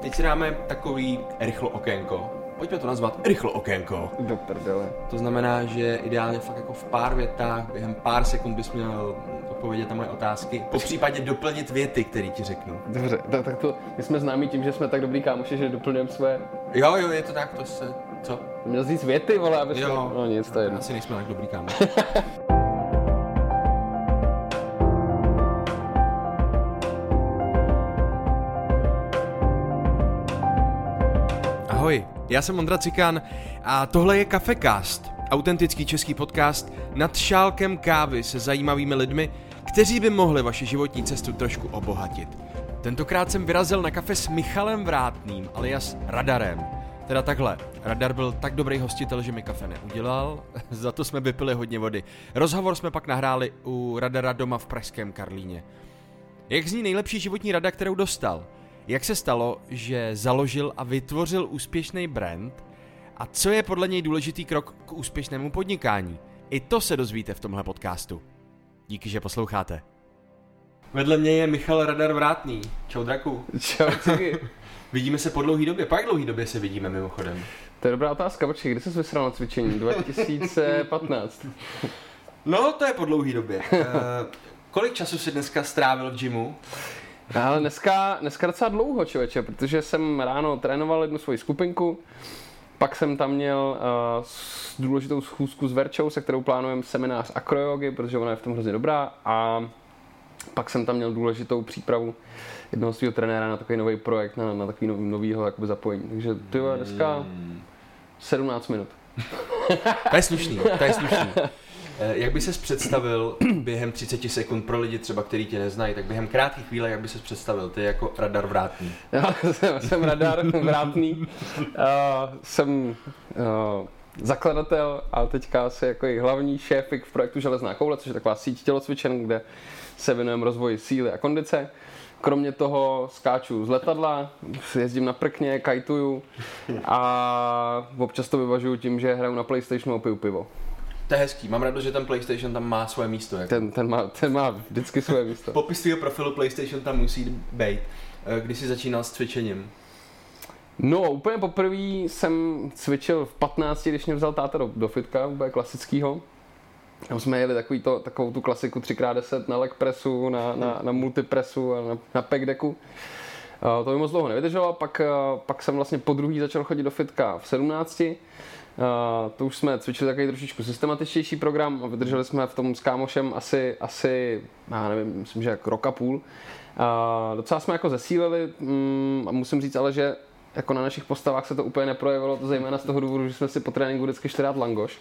teď si dáme takový rychlo okénko. Pojďme to nazvat rychlo okénko. Do prdele. To znamená, že ideálně fakt jako v pár větách, během pár sekund bys měl odpovědět na moje otázky, po případě doplnit věty, které ti řeknu. Dobře, tak, tak to, my jsme známí tím, že jsme tak dobrý kámoši, že doplňujeme své... Jo, jo, je to tak, to se, co? Měl jsi říct věty, vole, aby jsme... Jo. No nic, to je jedno. Asi nejsme tak dobrý kámo. já jsem Ondra Cikán a tohle je Cafecast, autentický český podcast nad šálkem kávy se zajímavými lidmi, kteří by mohli vaši životní cestu trošku obohatit. Tentokrát jsem vyrazil na kafe s Michalem Vrátným, alias Radarem. Teda takhle, Radar byl tak dobrý hostitel, že mi kafe neudělal, za to jsme vypili hodně vody. Rozhovor jsme pak nahráli u Radara doma v Pražském Karlíně. Jak zní nejlepší životní rada, kterou dostal? Jak se stalo, že založil a vytvořil úspěšný brand? A co je podle něj důležitý krok k úspěšnému podnikání? I to se dozvíte v tomhle podcastu. Díky, že posloucháte. Vedle mě je Michal Radar Vrátný. Čau draku. Čau. Vidíme se po dlouhý době. Po jak dlouhý době se vidíme mimochodem? To je dobrá otázka, počkej, kdy jsi vysral na cvičení? 2015. No, to je po dlouhý době. Uh, kolik času si dneska strávil v gymu? Ale dneska, dneska docela dlouho, člověče, protože jsem ráno trénoval jednu svoji skupinku, pak jsem tam měl uh, důležitou schůzku s Verčou, se kterou plánujeme seminář akrojogy, protože ona je v tom hrozně dobrá a pak jsem tam měl důležitou přípravu jednoho svého trenéra na takový nový projekt, na, na takový nový, novýho jakoby zapojení. Takže ty dneska 17 minut. To je slušný, to je slušný. Eh, Jak by ses představil během 30 sekund pro lidi třeba, který tě neznají, tak během krátké chvíle, jak by ses představil ty jako radar vrátný? Já jsem, jsem radar vrátný, uh, jsem uh, zakladatel a teďka asi jako i hlavní šéfik v projektu Železná koule, což je taková síť tělocvičen, kde se věnujeme rozvoji síly a kondice. Kromě toho skáču z letadla, jezdím na prkně, kajtuju a občas to vyvažuju tím, že hraju na Playstationu a piju pivo. To je hezký, mám radost, že ten PlayStation tam má svoje místo. Jako. Ten, ten, má, ten má vždycky svoje místo. Popis tvého profilu PlayStation tam musí být. Eh, Kdy jsi začínal s cvičením? No, úplně poprvé jsem cvičil v 15, když mě vzal táta do, do fitka, úplně klasického. Tam jsme jeli takový to, takovou tu klasiku 3x10 na leg pressu, na, na, na multipressu a na, na pec decku. Uh, to mi moc dlouho nevydrželo, pak, uh, pak jsem vlastně po druhý začal chodit do fitka v 17. Uh, to už jsme cvičili takový trošičku systematičtější program a vydrželi jsme v tom s kámošem asi, asi já nevím, myslím, že jak rok a půl. Uh, docela jsme jako zesílili mm, musím říct ale, že jako na našich postavách se to úplně neprojevilo, to zejména z toho důvodu, že jsme si po tréninku vždycky dát langoš,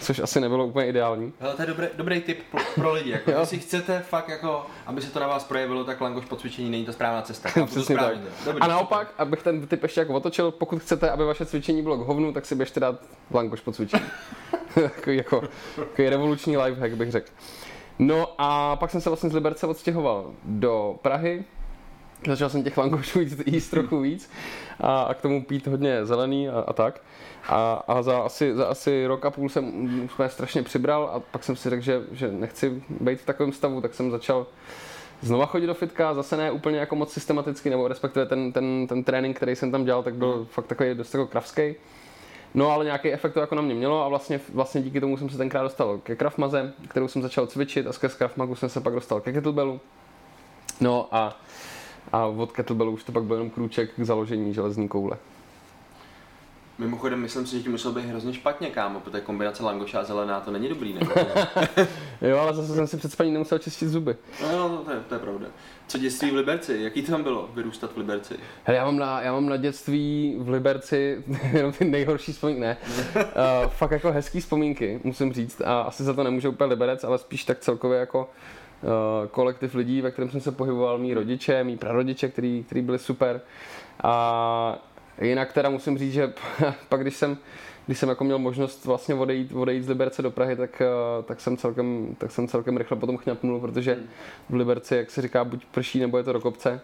což asi nebylo úplně ideální. Ale to je dobrý, dobrý tip pro, pro lidi. Jako, Jo. jestli chcete fakt, jako, aby se to na vás projevilo, tak langoš po cvičení není ta správná cesta. To Přesně tak. správně. Dobrý, A naopak, abych ten typ ještě jako otočil, pokud chcete, aby vaše cvičení bylo k hovnu, tak si běžte dát langoš po cvičení. takový, jako, takový revoluční lifehack bych řekl. No a pak jsem se vlastně z Liberce odstěhoval do Prahy, Začal jsem těch langošů jíst, trochu víc a, a k tomu pít hodně zelený a, a tak. A, a za, asi, za asi rok a půl jsem úplně strašně přibral a pak jsem si řekl, že, že nechci být v takovém stavu, tak jsem začal znova chodit do fitka, zase ne úplně jako moc systematicky, nebo respektive ten, ten, ten trénink, který jsem tam dělal, tak byl fakt takový dost jako kravský. No ale nějaký efekt to jako na mě mělo a vlastně, vlastně díky tomu jsem se tenkrát dostal ke Krav Maze, kterou jsem začal cvičit a skrz Krav Magu jsem se pak dostal ke kettlebellu. No a, a od kettlebellu už to pak byl jenom krůček k založení železní koule. Mimochodem, myslím si, že ti musel být hrozně špatně, kámo, protože kombinace langoša a zelená to není dobrý, ne? Jo, ale zase jsem si před spaním nemusel čistit zuby. no, to, to, je, to je pravda. Co dětství v Liberci? Jaký to tam bylo, vyrůstat v Liberci? Hele, já mám na, já mám na dětství v Liberci jenom ty nejhorší vzpomínky, ne. Uh, fakt jako hezký vzpomínky, musím říct. A asi za to nemůže úplně Liberec, ale spíš tak celkově jako kolektiv lidí, ve kterém jsem se pohyboval, mý rodiče, mý prarodiče, který, který byli super. A jinak teda musím říct, že pak když jsem když jsem jako měl možnost vlastně odejít, odejít z Liberce do Prahy, tak, eh, tak, jsem celkem, tak jsem celkem rychle potom chňapnul, protože v Liberci, jak se říká, buď prší, nebo je to do kopce.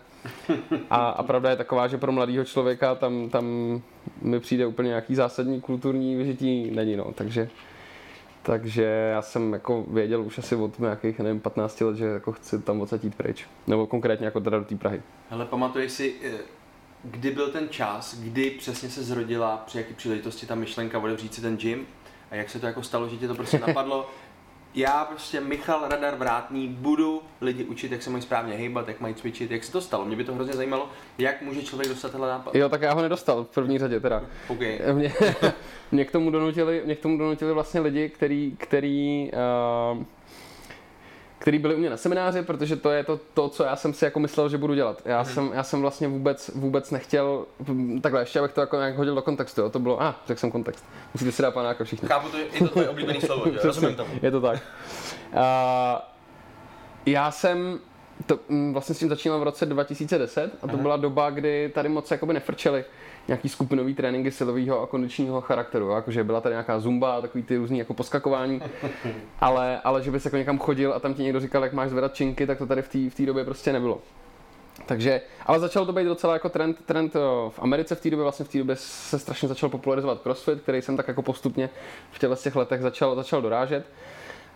A, a pravda je taková, že pro mladého člověka tam, tam mi přijde úplně nějaký zásadní kulturní vyžití není, no. Takže, takže já jsem jako věděl už asi od nějakých, nevím, 15 let, že jako chci tam odsaď jít pryč. Nebo konkrétně jako teda do té Prahy. Hele, pamatuješ si, eh, kdy byl ten čas, kdy přesně se zrodila při jaký příležitosti ta myšlenka otevřít si ten gym a jak se to jako stalo, že tě to prostě napadlo, já prostě Michal Radar Vrátný budu lidi učit, jak se mají správně hejbat, jak mají cvičit, jak se to stalo. Mě by to hrozně zajímalo, jak může člověk dostat tenhle nápad. Jo, tak já ho nedostal v první řadě teda. Okay. Mě, mě, k tomu donutili, mě k tomu donutili vlastně lidi, který, který uh, který byli u mě na semináři, protože to je to, to, co já jsem si jako myslel, že budu dělat. Já, hmm. jsem, já jsem vlastně vůbec, vůbec nechtěl, takhle ještě abych to jako nějak hodil do kontextu, jo. to bylo, a, ah, řekl jsem kontext, musíte si dát panáka všichni. Chápu, to je, je to tvoje oblíbený slovo, že? rozumím tomu. Je to tak. Uh, já jsem to, vlastně s tím začínal v roce 2010 a to Aha. byla doba, kdy tady moc jakoby nefrčeli nějaký skupinový tréninky silového a kondičního charakteru. Jakože byla tady nějaká zumba, takový ty různý jako poskakování, ale, ale že bys jako někam chodil a tam ti někdo říkal, jak máš zvedat činky, tak to tady v té v době prostě nebylo. Takže, ale začalo to být docela jako trend, trend eh, v Americe v té době, vlastně v té době se strašně začal popularizovat CrossFit, který jsem tak jako postupně v těchto těch letech začal, začal dorážet.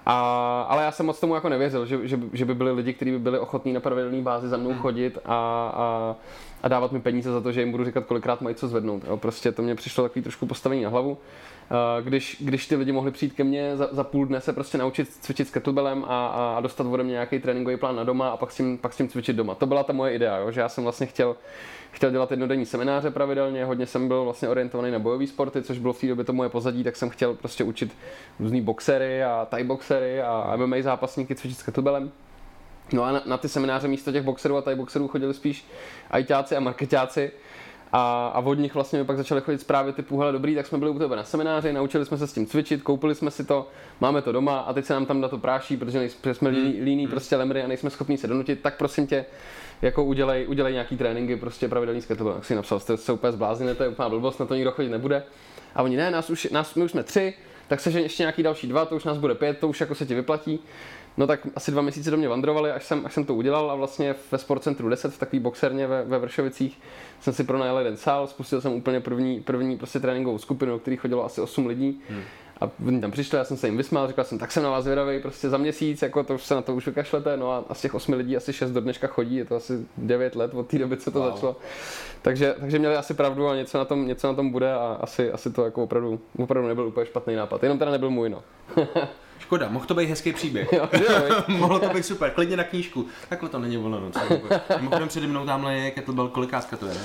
A, ale já jsem moc tomu jako nevěřil, že, že, že by byli lidi, kteří by byli ochotní na pravidelné bázi za mnou chodit a, a, a dávat mi peníze za to, že jim budu říkat, kolikrát mají co zvednout. Jo, prostě to mě přišlo takový trošku postavení na hlavu. Když, když ty lidi mohli přijít ke mně za, za půl dne se prostě naučit cvičit s kettlebellem a, a dostat ode mě nějaký tréninkový plán na doma a pak s tím, pak s tím cvičit doma. To byla ta moje idea, jo, že já jsem vlastně chtěl, chtěl dělat jednodenní semináře pravidelně, hodně jsem byl vlastně orientovaný na bojové sporty, což bylo v té době to moje pozadí, tak jsem chtěl prostě učit různý boxery a thai boxery a MMA zápasníky cvičit s kettlebellem. No a na, na ty semináře místo těch boxerů a thai boxerů chodili spíš ajťáci a marketáci, a, a od nich vlastně mi pak začaly chodit zprávy typu, hele dobrý, tak jsme byli u tebe na semináři, naučili jsme se s tím cvičit, koupili jsme si to, máme to doma a teď se nám tam na to práší, protože nejsme, jsme líní, hmm. líní hmm. prostě lemry a nejsme schopni se donutit, tak prosím tě, jako udělej, udělej nějaký tréninky, prostě pravidelný skateboard. Tak si napsal, jste se úplně zbláznili, to je úplná blbost, na to nikdo chodit nebude. A oni, ne, nás už, nás, my už jsme tři, tak se že ještě nějaký další dva, to už nás bude pět, to už jako se ti vyplatí. No tak asi dva měsíce do mě vandrovali, až jsem, až jsem to udělal a vlastně ve Sportcentru 10 v takový boxerně ve, ve Vršovicích jsem si pronajal jeden sál, spustil jsem úplně první, první prostě tréninkovou skupinu, do který chodilo asi 8 lidí. Hmm. A oni tam přišli, já jsem se jim vysmál, říkal jsem, tak jsem na vás zvědavý prostě za měsíc, jako to už se na to už vykašlete, no a, a z těch osmi lidí asi šest do dneška chodí, je to asi 9 let od té doby, co to wow. začalo. Takže, takže měli asi pravdu a něco na tom, něco na tom bude a asi, asi to jako opravdu, opravdu nebyl úplně špatný nápad, jenom teda nebyl můj, no. Škoda, mohl to být hezký příběh. jo, jo, Mohlo to být super, klidně na knížku. Takhle to není volno noc. Mimochodem přede mnou tamhle je kettlebell, kolikátka to je, ne?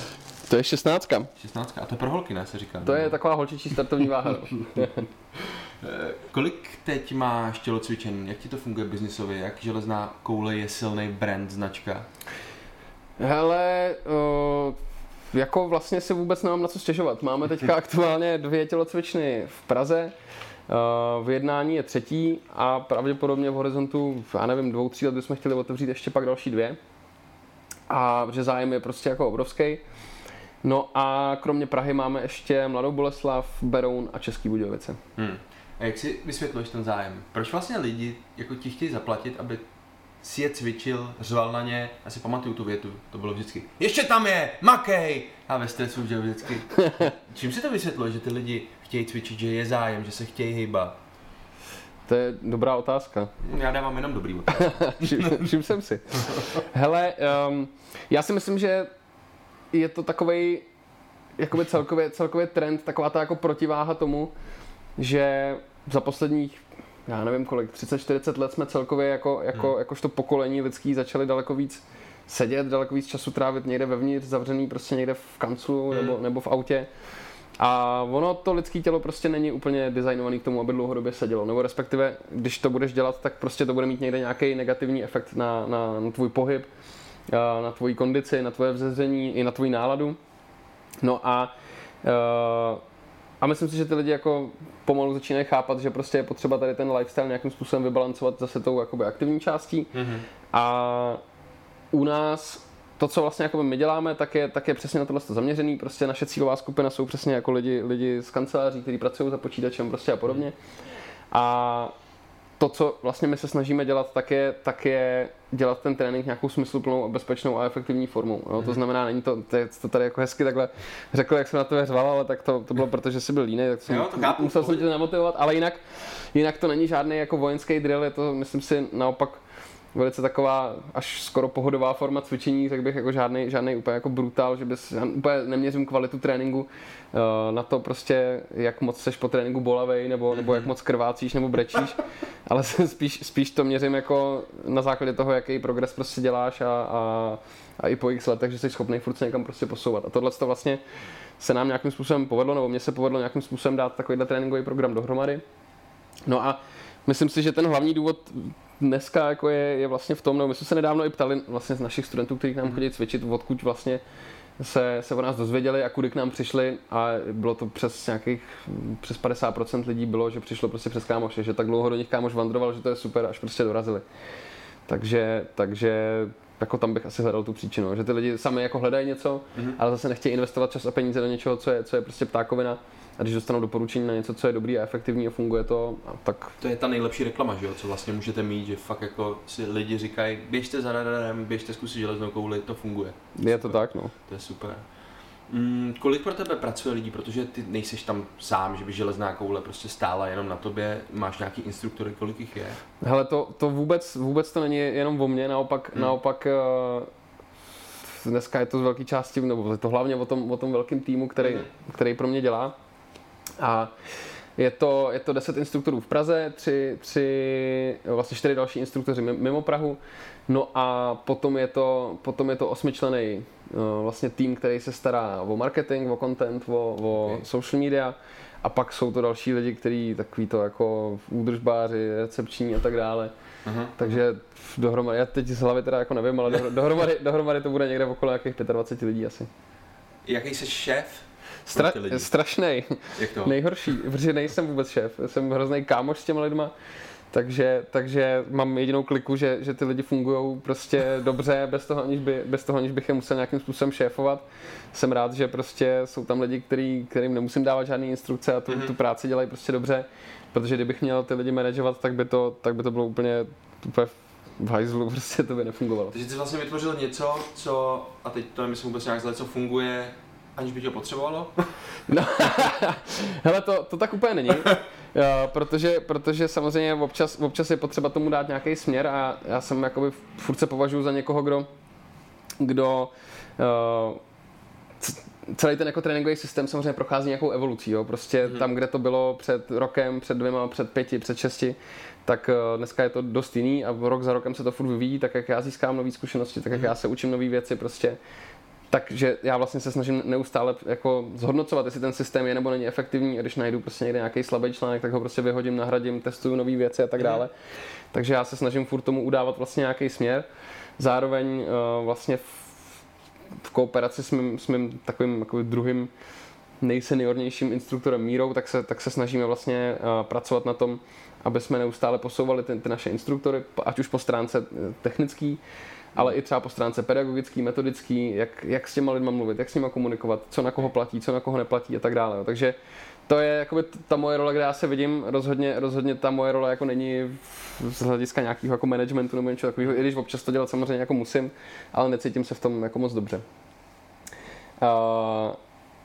To je 16. 16. A to je pro holky, ne, se říká. To je taková holčičí startovní váha. Eh, kolik teď máš tělocvičen? Jak ti to funguje biznisově? Jak železná koule je silný brand, značka? Hele, uh, jako vlastně si vůbec nemám na co stěžovat. Máme teďka aktuálně dvě tělocvičny v Praze, v jednání je třetí a pravděpodobně v horizontu, já nevím, dvou, tří let bychom chtěli otevřít ještě pak další dvě. A že zájem je prostě jako obrovský. No a kromě Prahy máme ještě Mladou Boleslav, Beroun a Český Budějovice. Hmm. A jak si vysvětluješ ten zájem? Proč vlastně lidi jako ti chtějí zaplatit, aby si je cvičil, řval na ně, já si pamatuju tu větu, to bylo vždycky, ještě tam je, makej! A ve stresu už vždycky. Čím si to vysvětluje, že ty lidi chtějí cvičit, že je zájem, že se chtějí hýbat? To je dobrá otázka. Já dávám jenom dobrý otázky. všim, jsem si. Hele, um, já si myslím, že je to takový jakoby celkově, celkově trend, taková ta jako protiváha tomu, že za posledních já nevím kolik, 30-40 let jsme celkově jako, jako, hmm. jakožto pokolení lidský začali daleko víc sedět, daleko víc času trávit někde vevnitř, zavřený prostě někde v kanclu hmm. nebo, nebo v autě. A ono to lidské tělo prostě není úplně designované k tomu, aby dlouhodobě sedělo. Nebo respektive, když to budeš dělat, tak prostě to bude mít někde nějaký negativní efekt na, na, na tvůj pohyb, na tvoji kondici, na tvoje vzezření i na tvoji náladu. No a uh, a myslím si, že ty lidi jako pomalu začínají chápat, že prostě je potřeba tady ten lifestyle nějakým způsobem vybalancovat zase tou jakoby aktivní částí. Mm-hmm. A u nás to, co vlastně jako my děláme, tak je, tak je přesně na tohle zaměřený. Prostě naše cílová skupina jsou přesně jako lidi, lidi z kanceláří, kteří pracují za počítačem prostě a podobně. A to, co vlastně my se snažíme dělat, tak je, tak je dělat ten trénink nějakou smysluplnou a bezpečnou a efektivní formou. Jo? To mhm. znamená, není to, to, to tady jako hezky takhle řekl, jak jsem na to řval, ale tak to, to bylo proto, že jsi byl líný, tak jsem, jo, to chápu, musel jsem tě namotivovat, ale jinak, jinak to není žádný jako vojenský drill, je to, myslím si, naopak velice taková až skoro pohodová forma cvičení, řekl bych jako žádný, žádný úplně jako brutál, že bys, úplně neměřím kvalitu tréninku eh, na to prostě, jak moc seš po tréninku bolavej, nebo, nebo jak moc krvácíš, nebo brečíš, ale spíš, spíš to měřím jako na základě toho, jaký progres prostě děláš a, a, a i po x letech, že jsi schopný furt se někam prostě posouvat. A tohle to vlastně se nám nějakým způsobem povedlo, nebo mně se povedlo nějakým způsobem dát takovýhle tréninkový program dohromady. No a myslím si, že ten hlavní důvod dneska jako je, je vlastně v tom, no my jsme se nedávno i ptali vlastně z našich studentů, kteří k nám mhm. chodí cvičit, odkud vlastně se, se o nás dozvěděli a kudy k nám přišli a bylo to přes nějakých, přes 50% lidí bylo, že přišlo prostě přes kámoše, že tak dlouho do nich kámoš vandroval, že to je super, až prostě dorazili. Takže, takže jako tam bych asi hledal tu příčinu, že ty lidi sami jako hledají něco, mm-hmm. ale zase nechtějí investovat čas a peníze do něčeho, co je, co je prostě ptákovina a když dostanou doporučení na něco, co je dobrý a efektivní a funguje to, tak... To je ta nejlepší reklama, že jo, co vlastně můžete mít, že fakt jako si lidi říkají, běžte za radarem, běžte zkusit železnou kouli, to funguje. Je to tak, no. To je super. Mm, kolik pro tebe pracuje lidí, protože ty nejseš tam sám, že by železná koule prostě stála jenom na tobě, máš nějaký instruktory, kolik jich je? Hele, to, to vůbec, vůbec to není jenom o mně, naopak, hmm. naopak uh, dneska je to z velké části, nebo je to hlavně o tom, o tom velkém týmu, který, hmm. který pro mě dělá. A je to, je to 10 instruktorů v Praze, tři, tři, vlastně čtyři další instruktoři mimo Prahu, no a potom je to, potom je to osmičlený eh, vlastně tým, který se stará o marketing, o content, o, o okay. social media a pak jsou to další lidi, kteří takový to jako údržbáři, recepční a tak dále. Uh-huh. Takže dohromady, já teď z hlavy teda jako nevím, ale dohromady, dohromady to bude někde okolo nějakých 25 lidí asi. Jaký jsi šéf? Stra- strašný. Jak to? Nejhorší, protože nejsem vůbec šéf. Jsem hrozný kámoš s těma lidma. Takže, takže mám jedinou kliku, že, že ty lidi fungují prostě dobře, bez toho, aniž by, bez toho, aniž bych je musel nějakým způsobem šéfovat. Jsem rád, že prostě jsou tam lidi, který, kterým nemusím dávat žádné instrukce a tu, mm-hmm. tu práci dělají prostě dobře, protože kdybych měl ty lidi manažovat, tak by to, tak by to bylo úplně, úplně v hajzlu, prostě to by nefungovalo. Takže jsi vlastně vytvořil něco, co, a teď to nemyslím vůbec nějak zle, co funguje Aniž by tě potřebovalo? no, hele, to, to tak úplně není, jo, protože, protože samozřejmě občas, občas je potřeba tomu dát nějaký směr a já jsem jakoby furt se považuji za někoho, kdo, kdo uh, celý ten jako tréninkový systém samozřejmě prochází nějakou evolucí, jo? prostě hmm. tam, kde to bylo před rokem, před dvěma, před pěti, před šesti, tak uh, dneska je to dost jiný a rok za rokem se to furt vyvíjí, tak jak já získám nové zkušenosti, tak jak hmm. já se učím nové věci, prostě takže já vlastně se snažím neustále jako zhodnocovat, jestli ten systém je nebo není efektivní a když najdu prostě někde nějaký slabý článek, tak ho prostě vyhodím, nahradím, testuju nové věci a tak mhm. dále. Takže já se snažím furt tomu udávat vlastně nějaký směr. Zároveň uh, vlastně v, v kooperaci s mým, s mým takovým jako druhým nejseniornějším instruktorem Mírou, tak se, tak se snažíme vlastně uh, pracovat na tom, aby jsme neustále posouvali ty, ty naše instruktory, ať už po stránce eh, technický, ale i třeba po stránce pedagogický, metodický, jak, jak s těma lidma mluvit, jak s nimi komunikovat, co na koho platí, co na koho neplatí a tak dále. Takže to je jakoby ta moje role, kde já se vidím, rozhodně, rozhodně ta moje role jako není z hlediska nějakého jako managementu nebo něčeho takového, i když občas to dělat samozřejmě jako musím, ale necítím se v tom jako moc dobře. Uh,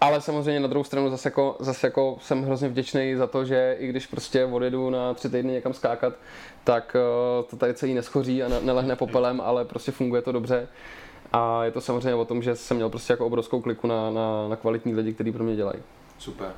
ale samozřejmě na druhou stranu zase jako, zase jako jsem hrozně vděčný za to, že i když prostě odjedu na tři týdny někam skákat, tak eh, to tady celý neschoří a nelehne popelem, ale prostě funguje to dobře. A je to samozřejmě o tom, že jsem měl prostě jako obrovskou kliku na, na, na kvalitní lidi, kteří pro mě dělají. Super.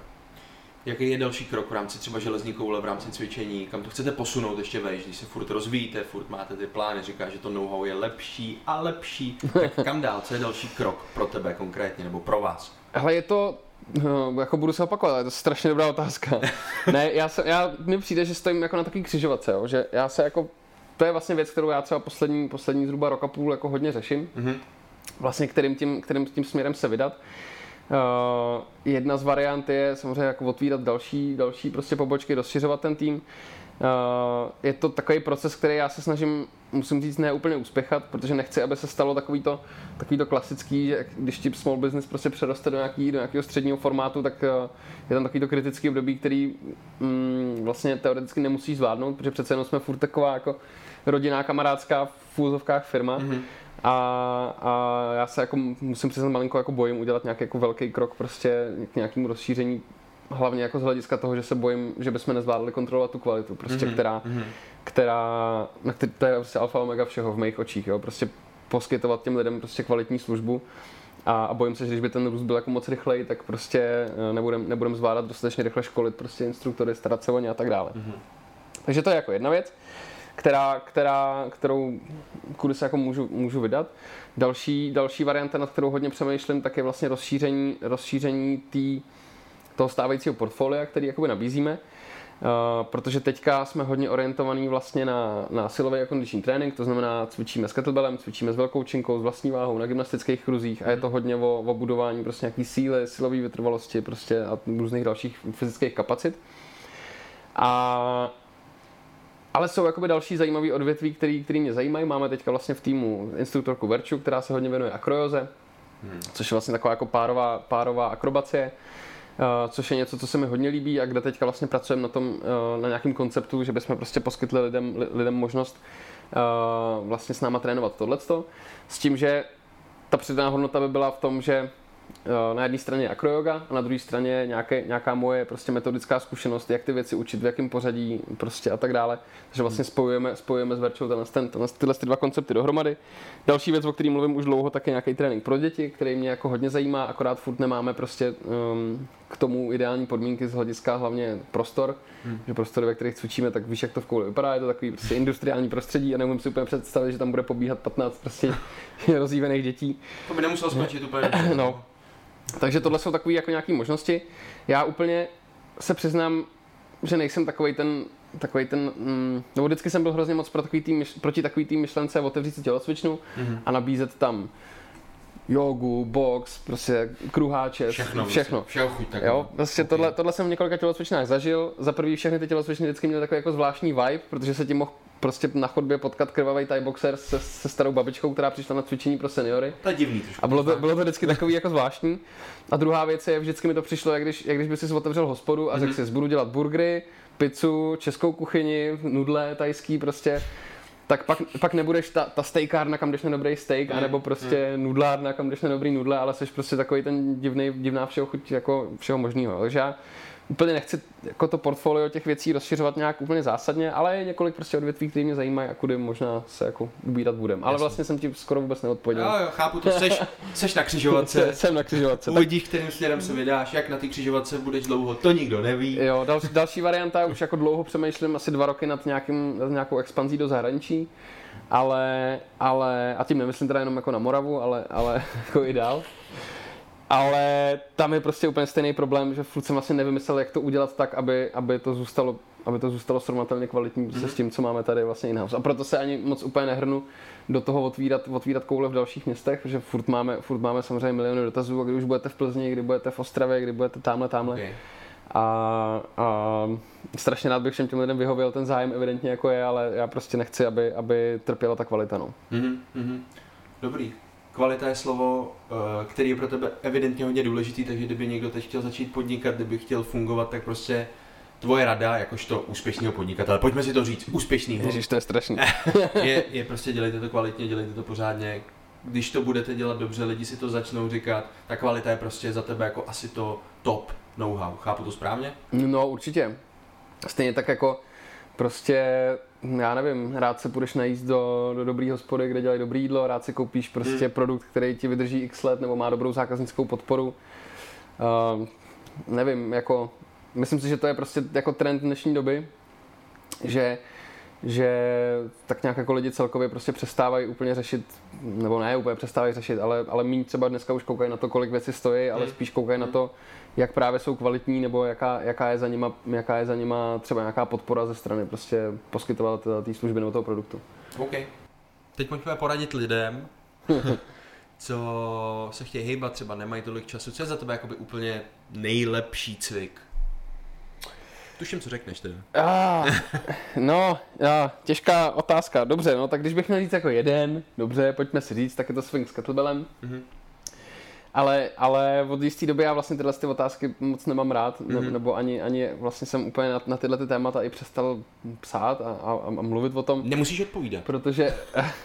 Jaký je další krok v rámci třeba železní koule, v rámci cvičení? Kam to chcete posunout ještě vejš, když se furt rozvíjíte, furt máte ty plány, říká, že to know-how je lepší a lepší. Tak kam dál? Co je další krok pro tebe konkrétně nebo pro vás? Ale je to, No, jako budu se opakovat, je to strašně dobrá otázka. ne, já, se, já mi přijde, že stojím jako na takový křižovatce, jo, že já se jako, to je vlastně věc, kterou já třeba poslední, poslední zhruba rok a půl jako hodně řeším. Mm-hmm. Vlastně kterým tím, kterým tím směrem se vydat. Uh, jedna z variant je samozřejmě jako otvírat další, další prostě pobočky, rozšiřovat ten tým. Uh, je to takový proces, který já se snažím, musím říct, ne úplně uspěchat, protože nechci, aby se stalo takový to, takový to klasický, že když ti small business prostě přeroste do, nějaký, do nějakého středního formátu, tak uh, je tam takový to kritický období, který um, vlastně teoreticky nemusí zvládnout, protože přece jenom jsme furt taková jako rodinná, kamarádská v firma. Mm-hmm. A, a, já se jako musím přiznat malinko jako bojím udělat nějaký jako velký krok prostě k nějakému rozšíření hlavně jako z hlediska toho, že se bojím, že bychom nezvládli kontrolovat tu kvalitu, prostě, mm-hmm. která, mm-hmm. která, na který, to je prostě alfa omega všeho v mých očích, jo, prostě poskytovat těm lidem prostě kvalitní službu a, a bojím se, že když by ten růst byl jako moc rychlej, tak prostě nebudeme nebudem zvládat dostatečně rychle školit prostě instruktory, starat se o ně a tak dále. Mm-hmm. Takže to je jako jedna věc, která, která, kterou kudy se jako můžu, můžu vydat. Další, další varianta, nad kterou hodně přemýšlím, tak je vlastně rozšíření, rozšíření tý, toho stávajícího portfolia, který jakoby nabízíme. Uh, protože teďka jsme hodně orientovaní vlastně na, na silový a kondiční trénink, to znamená cvičíme s kettlebellem, cvičíme s velkou činkou, s vlastní váhou na gymnastických kruzích a je to hodně o, o budování prostě nějaký síly, silové vytrvalosti prostě a různých dalších fyzických kapacit. A ale jsou jakoby další zajímavé odvětví, který, který mě zajímají. Máme teďka vlastně v týmu instruktorku Verču, která se hodně věnuje akrojoze, hmm. což je vlastně taková jako párová, párová akrobacie. Uh, což je něco, co se mi hodně líbí a kde teďka vlastně pracujeme na tom, uh, na nějakém konceptu, že bychom prostě poskytli lidem, lidem možnost uh, vlastně s náma trénovat tohleto. S tím, že ta přidaná hodnota by byla v tom, že na jedné straně akroyoga a na druhé straně nějaké, nějaká moje prostě metodická zkušenost, jak ty věci učit, v jakém pořadí prostě a tak dále. Takže vlastně spojujeme, spojujeme s Verčou tenhle, ten, tenhle, tyhle ty dva koncepty dohromady. Další věc, o které mluvím už dlouho, tak je nějaký trénink pro děti, který mě jako hodně zajímá, akorát furt nemáme prostě um, k tomu ideální podmínky z hlediska hlavně prostor, hmm. že prostory, ve kterých cvičíme, tak víš, jak to v kouli vypadá, je to takový prostě industriální prostředí a nemůžu si úplně představit, že tam bude pobíhat 15 prostě rozjívených dětí. To by nemuselo skončit úplně. no, takže tohle jsou takové jako nějaké možnosti. Já úplně se přiznám, že nejsem takový ten, takový ten, mm, nebo vždycky jsem byl hrozně moc pro takový tý, proti takový tým myšlence otevřít si tělocvičnu mm-hmm. a nabízet tam jogu, box, prostě kruháče, všechno. všechno. Všeho chuť, tak jo, prostě okay. tohle, tohle jsem v několika tělocvičnách zažil. Za prvý všechny ty tělocvičny vždycky měly takový jako zvláštní vibe, protože se tím mohl prostě na chodbě potkat krvavý Thai boxer se, se starou babičkou, která přišla na cvičení pro seniory. To je divný trošku. A bylo to, bylo to vždycky takový jako zvláštní. A druhá věc je, vždycky mi to přišlo, jak když, jak když by si otevřel hospodu a řekl mm-hmm. si, budu dělat burgery, pizzu, českou kuchyni, nudle tajský prostě tak pak, pak nebudeš ta, ta steakárna, kam jdeš na dobrý steak, mm, anebo prostě mm. nudlárna, kam jdeš na dobrý nudle, ale jsi prostě takový ten divný, divná všeho chuť jako všeho možného. Takže já úplně nechci jako to portfolio těch věcí rozšiřovat nějak úplně zásadně, ale je několik prostě odvětví, které mě zajímají a kudy možná se jako ubírat budem. Ale vlastně jsem ti skoro vůbec neodpověděl. Jo, jo, chápu to, seš, seš na křižovatce. jsem na křižovatce. Uvidíš, kterým směrem se vydáš, jak na ty křižovatce budeš dlouho, to nikdo neví. Jo, další, další varianta, už jako dlouho přemýšlím, asi dva roky nad, nějakým, nad nějakou expanzí do zahraničí, ale, ale, a tím nemyslím teda jenom jako na Moravu, ale, ale jako i dál ale tam je prostě úplně stejný problém, že furt jsem vlastně nevymyslel, jak to udělat tak, aby, aby to zůstalo aby to zůstalo srovnatelně kvalitní mm-hmm. s tím, co máme tady vlastně in-house. A proto se ani moc úplně nehrnu do toho otvírat, otvírat koule v dalších městech, protože furt máme, furt máme samozřejmě miliony dotazů, a kdy už budete v Plzni, kdy budete v Ostravě, kdy budete tamhle, tamhle. Okay. A, a strašně rád bych všem těm lidem vyhověl, ten zájem evidentně jako je, ale já prostě nechci, aby, aby trpěla ta kvalita. No. Mm-hmm. Dobrý kvalita je slovo, eh, který je pro tebe evidentně hodně důležitý, takže kdyby někdo teď chtěl začít podnikat, kdyby chtěl fungovat, tak prostě tvoje rada, jakožto úspěšného podnikatele, pojďme si to říct, úspěšný. Ježiš, to je strašný. je, je prostě dělejte to kvalitně, dělejte to pořádně. Když to budete dělat dobře, lidi si to začnou říkat, ta kvalita je prostě za tebe jako asi to top know-how. Chápu to správně? No určitě. Stejně tak jako prostě já nevím, rád se půjdeš najíst do, do dobrý hospody, kde dělají dobrý jídlo, rád si koupíš prostě hmm. produkt, který ti vydrží x let nebo má dobrou zákaznickou podporu. Uh, nevím, jako, myslím si, že to je prostě jako trend dnešní doby, že že tak nějak jako lidi celkově prostě přestávají úplně řešit, nebo ne úplně přestávají řešit, ale, ale méně třeba dneska už koukají na to, kolik věcí stojí, ale hmm. spíš koukají hmm. na to, jak právě jsou kvalitní, nebo jaká, jaká, je za nima, jaká je za nima třeba nějaká podpora ze strany prostě poskytovatele té služby nebo toho produktu. OK. Teď pojďme poradit lidem, co se chtějí hýbat, třeba nemají tolik času. Co je za tebe jakoby úplně nejlepší cvik? Tuším, co řekneš ty. Ah, no, ah, těžká otázka. Dobře, no tak když bych měl říct jako jeden, dobře, pojďme si říct, tak je to swing s kettlebellem. Mm-hmm. Ale, ale od jisté doby já vlastně tyhle ty otázky moc nemám rád, mm-hmm. nebo ani, ani vlastně jsem úplně na, na tyhle ty témata i přestal psát a, a, a mluvit o tom. Nemusíš odpovídat. Protože,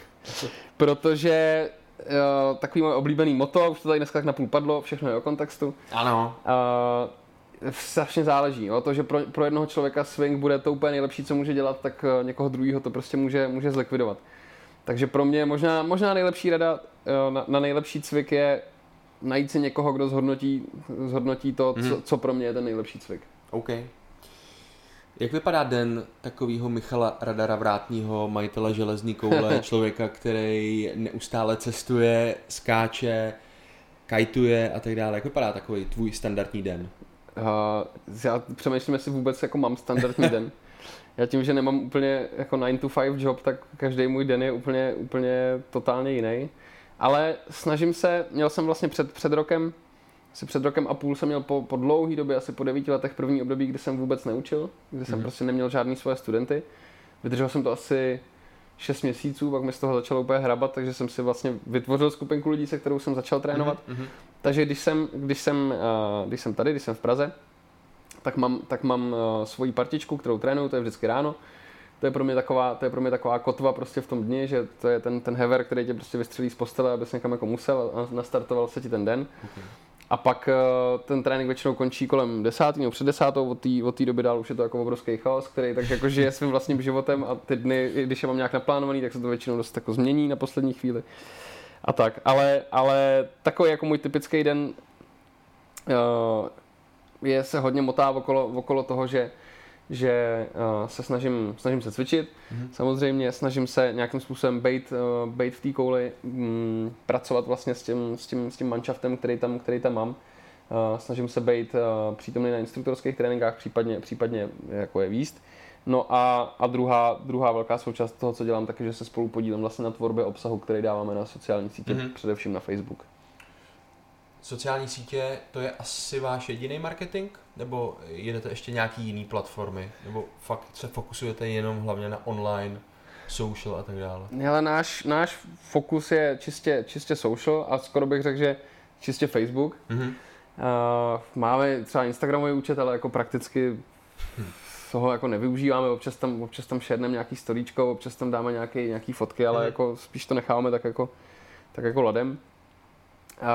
protože uh, takový můj oblíbený moto, už to tady dneska tak napůl padlo, všechno je o kontextu. Ano. Uh, strašně záleží. Jo? To, že pro, pro jednoho člověka swing bude to úplně nejlepší, co může dělat, tak eh, někoho druhého to prostě může, může zlikvidovat. Takže pro mě možná, možná nejlepší rada eh, na, na nejlepší cvik je najít si někoho, kdo zhodnotí, zhodnotí to, Mhm. co, co pro mě je ten nejlepší cvik. OK. Jak vypadá den takového Michala Radara Vrátního, majitele železní koule, člověka, který neustále cestuje, skáče, kajtuje a tak dále. Jak vypadá takový tvůj standardní den? Uh, já přemýšlím, jestli vůbec jako mám standardní den. Já tím, že nemám úplně jako 9 to 5 job, tak každý můj den je úplně, úplně totálně jiný. Ale snažím se, měl jsem vlastně před, před rokem, asi před rokem a půl jsem měl po, po dlouhé době, asi po devíti letech první období, kdy jsem vůbec neučil, kdy jsem Mhm. prostě neměl žádný svoje studenty. Vydržel jsem to asi 6 měsíců, pak mi z toho začalo úplně hrabat, takže jsem si vlastně vytvořil skupinku lidí, se kterou jsem začal trénovat. Mhm. Takže když jsem, když jsem, uh, když jsem tady, když jsem v Praze, tak mám, tak mám uh, svoji partičku, kterou trénuju, to je vždycky ráno. To je pro mě taková, to je pro mě taková kotva prostě v tom dni, že to je ten, ten hever, který tě prostě vystřelí z postele, abys někam jako musel a nastartoval se ti ten den. Okay. A pak uh, ten trénink většinou končí kolem desáté nebo před desátou, od té od doby dál už je to jako obrovský chaos, který tak jako žije svým vlastním životem a ty dny, když je mám nějak naplánovaný, tak se to většinou dost jako změní na poslední chvíli. A tak, ale, ale takový jako můj typický den uh, je se hodně motá okolo, okolo toho, že že uh, se snažím, snažím se cvičit, Mhm. samozřejmě snažím se nějakým způsobem bejt, uh, bejt v té kouli, mm, pracovat vlastně s tím, s tím, s tím manšaftem, který tam, který tam mám. Uh, snažím se být uh, přítomný na instruktorských tréninkách, případně, případně jako je výst. No a, a druhá, druhá velká součást toho, co dělám, taky, že se spolu podílím vlastně na tvorbě obsahu, který dáváme na sociální sítě, Mhm. mm-hmm. především na Facebook. Sociální sítě, to je asi váš jediný marketing? Nebo jedete ještě nějaký jiný platformy? Nebo fakt se fokusujete jenom hlavně na online, social a tak dále? Ale náš, náš fokus je čistě, čistě social a skoro bych řekl, že čistě Facebook. Mhm. Uh, máme třeba Instagramový účet, ale jako prakticky toho jako nevyužíváme, občas tam, občas tam šerneme nějaký storíčko, občas tam dáme nějaký, nějaký fotky, ale Mhm. jako spíš to necháváme tak jako, tak jako ladem. Uh,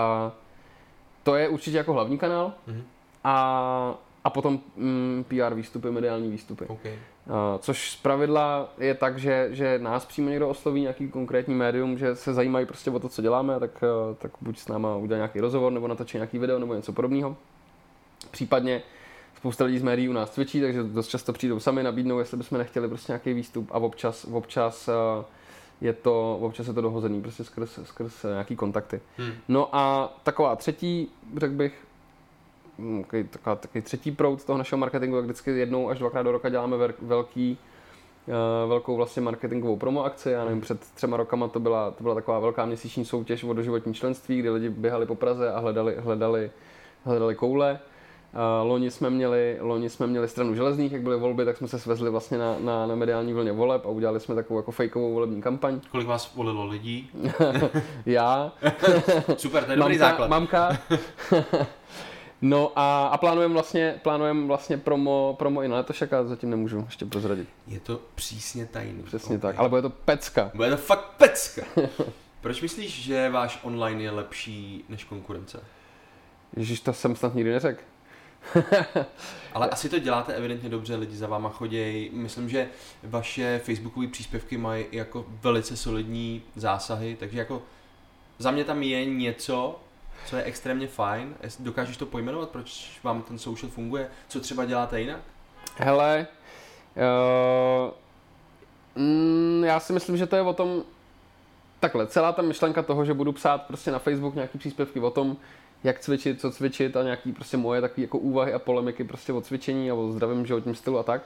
to je určitě jako hlavní kanál Mhm. a, a potom mm, PR výstupy, mediální výstupy. OK. Uh, což z pravidla je tak, že, že nás přímo někdo osloví, nějaký konkrétní médium, že se zajímají prostě o to, co děláme, tak, uh, tak buď s náma udělá nějaký rozhovor, nebo natočí nějaký video, nebo něco podobného. Případně spousta lidí z médií u nás cvičí, takže dost často přijdou sami, nabídnou, jestli bychom nechtěli prostě nějaký výstup a občas, občas uh, je to, občas je to dohozený prostě skrz, skrz uh, nějaký kontakty. Hmm. No a taková třetí, řekl bych, mm, takový, taková, takový třetí proud toho našeho marketingu, tak vždycky jednou až dvakrát do roka děláme velký, uh, velkou vlastně marketingovou promo akci. Já nevím, před třema rokama to byla, to byla taková velká měsíční soutěž o doživotní členství, kdy lidi běhali po Praze a hledali, hledali, hledali koule. Uh, loni, jsme měli, loni jsme měli stranu železných, jak byly volby, tak jsme se svezli vlastně na, na, na mediální vlně voleb a udělali jsme takovou jako fejkovou volební kampaň. Kolik vás volilo lidí? Já, Super, to je dobrý mamka, základ. mamka. no a, a plánujeme vlastně, plánujeme vlastně promo, promo i na letošek, ale zatím nemůžu ještě prozradit. Je to přísně tajný. Přesně OK. tak, ale bude to pecka. Bude to fakt pecka. Proč myslíš, že váš online je lepší než konkurence? Ježíš, to jsem snad nikdy neřekl. Ale asi to děláte evidentně dobře, lidi za váma chodějí. Myslím, že vaše facebookové příspěvky mají jako velice solidní zásahy, takže jako za mě tam je něco, co je extrémně fajn. Dokážeš to pojmenovat, proč vám ten social funguje? Co třeba děláte jinak? Hele, uh, mm, já si myslím, že to je o tom, takhle, celá ta myšlenka toho, že budu psát prostě na Facebook nějaký příspěvky o tom, jak cvičit, co cvičit a nějaký prostě moje takové jako úvahy a polemiky prostě o cvičení a o zdravém životním stylu a tak,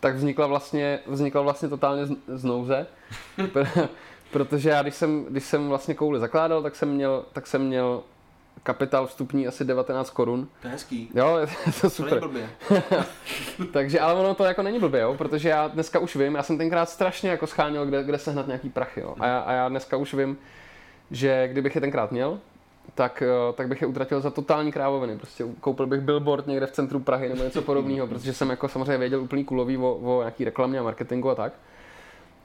tak vznikla vlastně, vznikla vlastně totálně z, z nouze, Pr- protože já když jsem, když jsem vlastně kouli zakládal, tak jsem měl, tak jsem měl kapitál vstupní asi 19 korun. To je hezký. Jo, je to To super. není blbě. Takže, ale ono to jako není blbě, jo, protože já dneska už vím, já jsem tenkrát strašně jako scháněl, kde, kde sehnat nějaký prachy, jo. A já, a já dneska už vím, že kdybych je tenkrát měl, tak, eh, tak bych je utratil za totální krávoviny. Prostě koupil bych billboard někde v centru Prahy nebo něco podobného, protože jsem jako samozřejmě věděl úplný kulový o, o nějaký reklamě a marketingu a tak.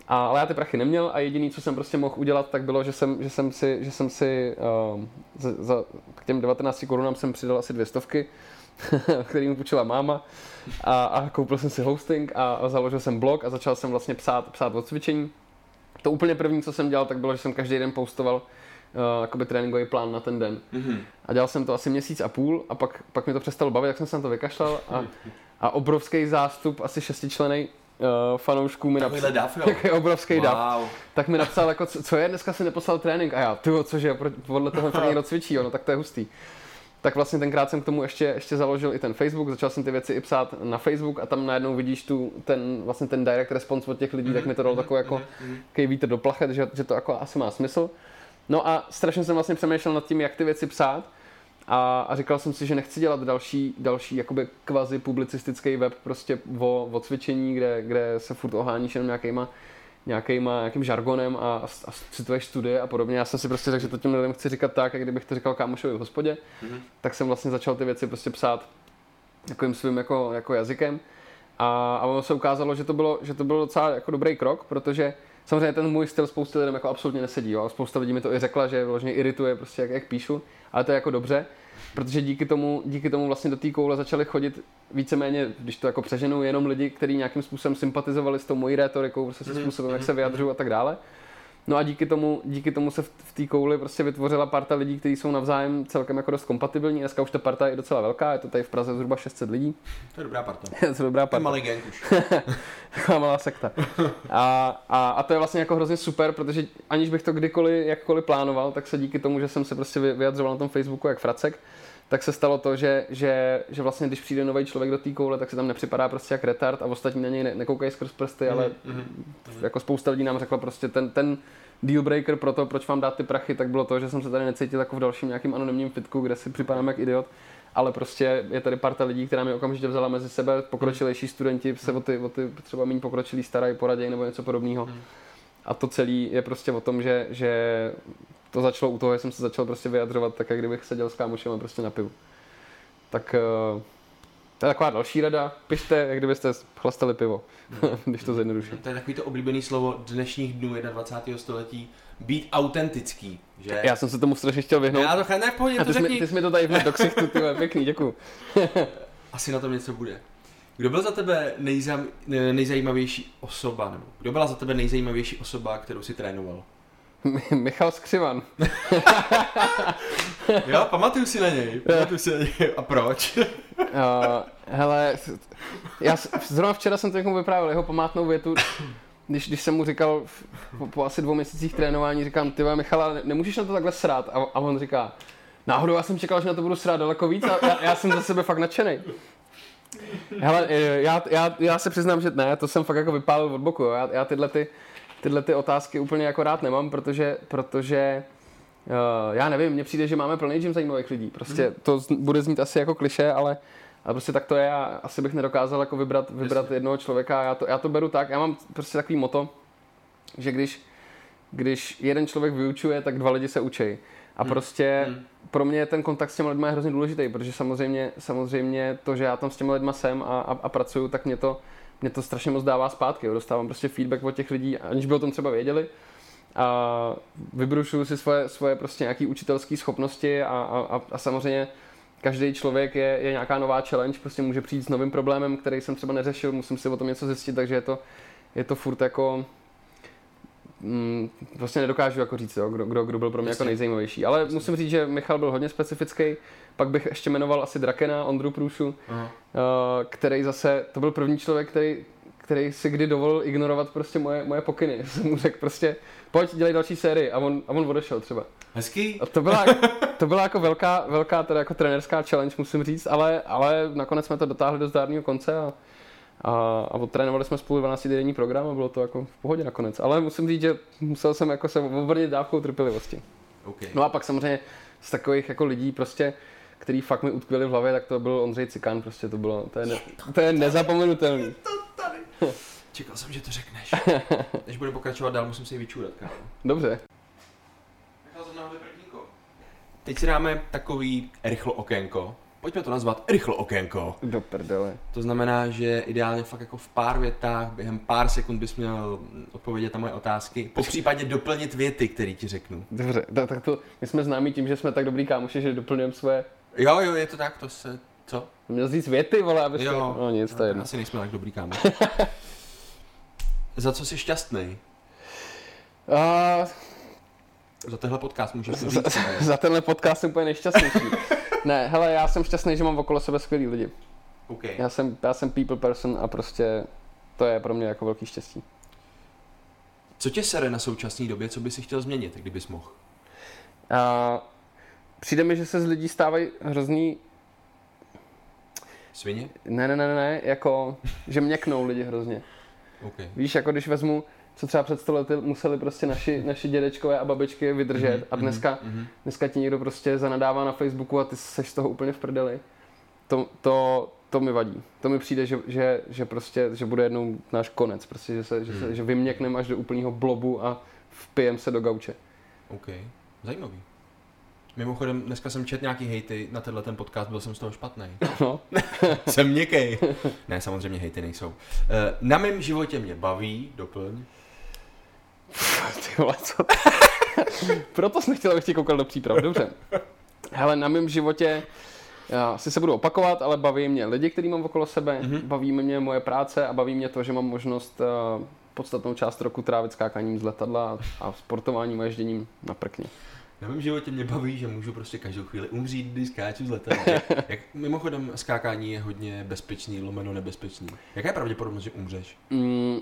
A, ale já ty prachy neměl a jediný, co jsem prostě mohl udělat, tak bylo, že jsem, že jsem si, že jsem si uh, za, za, k těm 19 korunám jsem přidal asi dvě stovky, který mi půjčila máma a, a koupil jsem si hosting a, a založil jsem blog a začal jsem vlastně psát, psát o cvičení. To úplně první, co jsem dělal, tak bylo, že jsem každý den postoval jakoby tréninkový plán na ten den. Mm-hmm. A dělal jsem to asi měsíc a půl a pak, pak mi to přestalo bavit, tak jsem se na to vykašlal a, a obrovský zástup, asi šestičlený uh, fanoušků mi napsal, dáv, obrovský wow. dav, tak mi napsal, jako, co, co je, dneska si neposlal trénink a já, ty cože, podle toho fakt někdo cvičí, no, tak to je hustý. Tak vlastně tenkrát jsem k tomu ještě, ještě založil i ten Facebook, začal jsem ty věci i psát na Facebook a tam najednou vidíš tu, ten, vlastně ten direct response od těch lidí, mm-hmm. tak mi to dalo takový jako mm-hmm. vítr do plachet, že, že to jako asi má smysl. No a strašně jsem vlastně přemýšlel nad tím, jak ty věci psát a, a říkal jsem si, že nechci dělat další, další jakoby kvazi publicistický web prostě o, o cvičení, kde, kde se furt oháníš jenom nějakýma, nějakýma, nějakým žargonem a, a, a cituješ studie a podobně. Já jsem si prostě řekl, že to těm lidem chci říkat tak, jak kdybych to říkal kámošovi v hospodě, mm-hmm. tak jsem vlastně začal ty věci prostě psát takovým svým jako, jako jazykem. A, a ono se ukázalo, že to bylo, že to byl docela jako dobrý krok, protože Samozřejmě ten můj styl spousty lidem jako absolutně nesedí, jo? spousta lidí mi to i řekla, že vlastně irituje prostě jak, jak píšu, ale to je jako dobře, protože díky tomu, díky tomu vlastně do té koule začali chodit víceméně, když to jako přeženu, jenom lidi, kteří nějakým způsobem sympatizovali s tou mojí retorikou, prostě se mhm. způsobem, jak se mhm. vyjadřují a tak dále. No a díky tomu, díky tomu se v, v té kouli prostě vytvořila parta lidí, kteří jsou navzájem celkem jako dost kompatibilní. Dneska už ta parta je docela velká, je to tady v Praze zhruba 600 lidí. To je dobrá parta. je to dobrá parta. To je malý gang už. Taková malá sekta. A, a, a, to je vlastně jako hrozně super, protože aniž bych to kdykoliv, jakkoliv plánoval, tak se díky tomu, že jsem se prostě vyjadřoval na tom Facebooku jak fracek, tak se stalo to, že, že, že vlastně když přijde nový člověk do té koule, tak se tam nepřipadá prostě jak retard a ostatní na něj ne, nekoukají skrz prsty, ale mm-hmm. jako spousta lidí nám řekla prostě ten, ten deal breaker pro to, proč vám dát ty prachy, tak bylo to, že jsem se tady necítil jako v dalším nějakým anonymním fitku, kde si připadám jak idiot, ale prostě je tady parta lidí, která mi okamžitě vzala mezi sebe, pokročilejší studenti se o ty, o ty třeba méně pokročilý starají, poradějí nebo něco podobného. A to celé je prostě o tom, že, že to začalo u toho, že jsem se začal prostě vyjadřovat tak, jak kdybych seděl s kámošem prostě na pivu. Tak uh, to je taková další rada. Pište, jak kdybyste chlastali pivo, když to zjednoduším. To je takový to oblíbený slovo dnešních dnů 21. století. Být autentický, že? Já jsem se tomu strašně chtěl vyhnout. Já to ne, v pohodě, to ty, řekni. Jsi mi, ty jsi mi to tady vhned do ksichtu, ty pěkný, děkuju. Asi na tom něco bude. Kdo byl za tebe nejzam, nejzajímavější osoba, nebo kdo byla za tebe nejzajímavější osoba, kterou si trénoval? Michal Skřivan. jo, pamatuju si na něj. Pamatuju si na něj. A proč? uh, hele, já zrovna včera jsem to někomu vyprávěl jeho památnou větu, když, když jsem mu říkal po, po asi dvou měsících trénování, říkám, ty Michala, nemůžeš na to takhle srát? A, a on říká, náhodou já jsem čekal, že na to budu srát daleko víc a já, já jsem za sebe fakt nadšený. Hele, já, já, já se přiznám, že ne, to jsem fakt jako vypálil od boku. Já, já tyhle ty, tyhle ty otázky úplně jako rád nemám, protože, protože uh, já nevím, mně přijde, že máme plný gym zajímavých lidí. Prostě mm. to bude znít asi jako kliše, ale, ale prostě tak to je a asi bych nedokázal jako vybrat, vybrat jednoho člověka. Já to, já to beru tak, já mám prostě takový moto, že když, když jeden člověk vyučuje, tak dva lidi se učí. A hmm. prostě hmm. pro mě ten kontakt s těmi lidmi je hrozně důležitý, protože samozřejmě, samozřejmě to, že já tam s těmi lidmi jsem a, a, a pracuju, tak mě to, mě to strašně moc dává zpátky. Jo. Dostávám prostě feedback od těch lidí, aniž by o tom třeba věděli. A vybrušuju si svoje, svoje prostě nějaké učitelské schopnosti a, a, a samozřejmě každý člověk je, je nějaká nová challenge, prostě může přijít s novým problémem, který jsem třeba neřešil, musím si o tom něco zjistit, takže je to, je to furt jako mm, vlastně nedokážu jako říct, jo, kdo, kdo, kdo byl pro mě jako nejzajímavější. Ale Jasně. musím říct, že Michal byl hodně specifický. Pak bych ještě jmenoval asi Drakena, Ondru Průšu, uh, který zase, to byl první člověk, který, který si kdy dovolil ignorovat prostě moje, moje pokyny. Jsem mu řekl prostě, pojď, dělej další sérii a on, a on odešel třeba. Hezký. A to byla, to byla jako velká, velká teda jako trenerská challenge, musím říct, ale, ale nakonec jsme to dotáhli do zdárného konce a, a, a odtrénovali jsme spolu 12 denní program a bylo to jako v pohodě nakonec. Ale musím říct, že musel jsem jako se obrnit dávkou trpělivosti. Okay. No a pak samozřejmě z takových jako lidí prostě, který fakt mi utkvěli v hlavě, tak to byl Ondřej Cikán, prostě to bylo, to je, ne, to je nezapomenutelný. to tady. Čekal jsem, že to řekneš. Než budeme pokračovat dál, musím si ji vyčůrat, kámo. Dobře. Teď si dáme takový rychlo okénko, pojďme to nazvat rychlo okénko. Do prdele. To znamená, že ideálně fakt jako v pár větách, během pár sekund bys měl odpovědět na moje otázky, po případě doplnit věty, které ti řeknu. Dobře, tak, tak to, my jsme známí tím, že jsme tak dobrý kámoši, že doplňujeme své... Jo, jo, je to tak, to se, co? Měl říct věty, vole, abys Jo, to... No nic, to je jedno. Asi nejsme tak dobrý kámo. Za co jsi šťastný? A, Za tenhle podcast můžeš za, říct. ne? za tenhle podcast jsem úplně nejšťastnější. ne, hele, já jsem šťastný, že mám okolo sebe skvělý lidi. OK. Já jsem, já jsem people person a prostě to je pro mě jako velký štěstí. Co tě sere na současné době, co by si chtěl změnit, kdybys mohl? A přijde mi, že se z lidí stávají hrozný, Svině? ne, ne, ne, ne, jako, že měknou lidi hrozně. OK. Víš, jako když vezmu, co třeba před lety museli prostě naši, naši dědečkové a babičky vydržet Mhm, a dneska, mhm. dneska ti někdo prostě zanadává na Facebooku a ty seš z toho úplně v prdeli. To, to, to mi vadí. To mi přijde, že, že, že prostě, že bude jednou náš konec, prostě, že, se, že, se, Mhm. že vyměkneme až do úplného blobu a vpijem se do gauče. OK. Zajímavý. Mimochodem, dneska jsem čet nějaký hejty na tenhle ten podcast, byl jsem z toho špatný. No. jsem měkkej. ne, samozřejmě hejty nejsou. Eh, Na mém životě mě baví, doplň. Ty vole, co? Proto jsem chtěl, abych ti koukal do příprav, dobře. Hele, na mém životě, já asi se budu opakovat, ale baví mě lidi, který mám okolo sebe, Mhm. mm-hmm. baví mě moje práce a baví mě to, že mám možnost uh, podstatnou část roku trávit skákáním z letadla a sportováním a ježděním na prkně. Na mém životě mě baví, že můžu prostě každou chvíli umřít, když skáču z letadla. Jak, jak, mimochodem, skákání je hodně bezpečný, lomeno nebezpečný. Jaká je pravděpodobnost, že umřeš? Mm,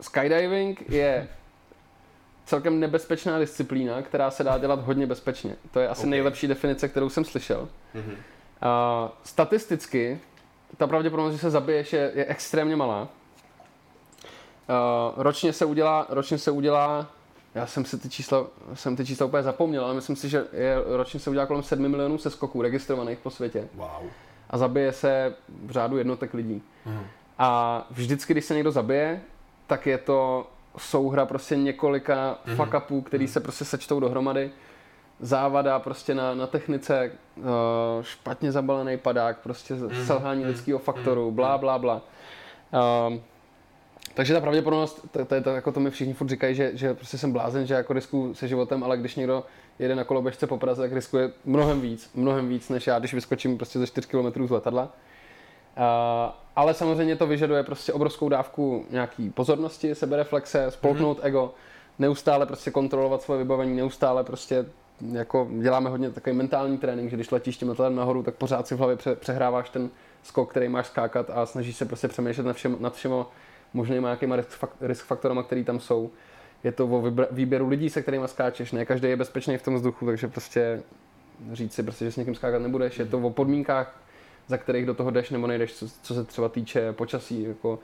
skydiving je celkem nebezpečná disciplína, která se dá dělat hodně bezpečně. To je asi Ok. okay. nejlepší definice, kterou jsem slyšel. Mhm. A statisticky ta pravděpodobnost, že se zabiješ, je, je extrémně malá. Uh, ročně se udělá, ročně se udělá, já jsem si ty čísla, jsem ty čísla úplně zapomněl, ale myslím si, že je, ročně se udělá kolem 7 milionů seskoků registrovaných po světě Wow. a zabije se v řádu jednotek lidí. Mhm. A vždycky, když se někdo zabije, tak je to souhra prostě několika Mhm. mm-hmm. fuck-upů, který se prostě sečtou dohromady. Závada prostě na, na technice, uh, špatně zabalený padák, prostě mm-hmm. selhání Mhm. lidského faktoru, blá, blá, blá. Um, takže ta pravděpodobnost, to, to, je to, jako to mi všichni furt říkají, že, že prostě jsem blázen, že jako riskuju se životem, ale když někdo jede na koloběžce po Praze, tak riskuje mnohem víc, mnohem víc, než já, když vyskočím prostě ze 4 km z letadla. Uh, ale samozřejmě to vyžaduje prostě obrovskou dávku nějaký pozornosti, sebereflexe, spolknout mm-hmm. ego, neustále prostě kontrolovat svoje vybavení, neustále prostě jako děláme hodně takový mentální trénink, že když letíš tím letadlem nahoru, tak pořád si v hlavě pře- přehráváš ten skok, který máš skákat a snažíš se prostě přemýšlet nad všem, nad všema možnýma nějakýma risk, fak- risk faktorama, který tam jsou. Je to o výběru lidí, se kterými skáčeš, ne každý je bezpečný v tom vzduchu, takže prostě říct si prostě, že s někým skákat nebudeš, je to o podmínkách, za kterých do toho jdeš nebo nejdeš, co, co se třeba týče počasí, jako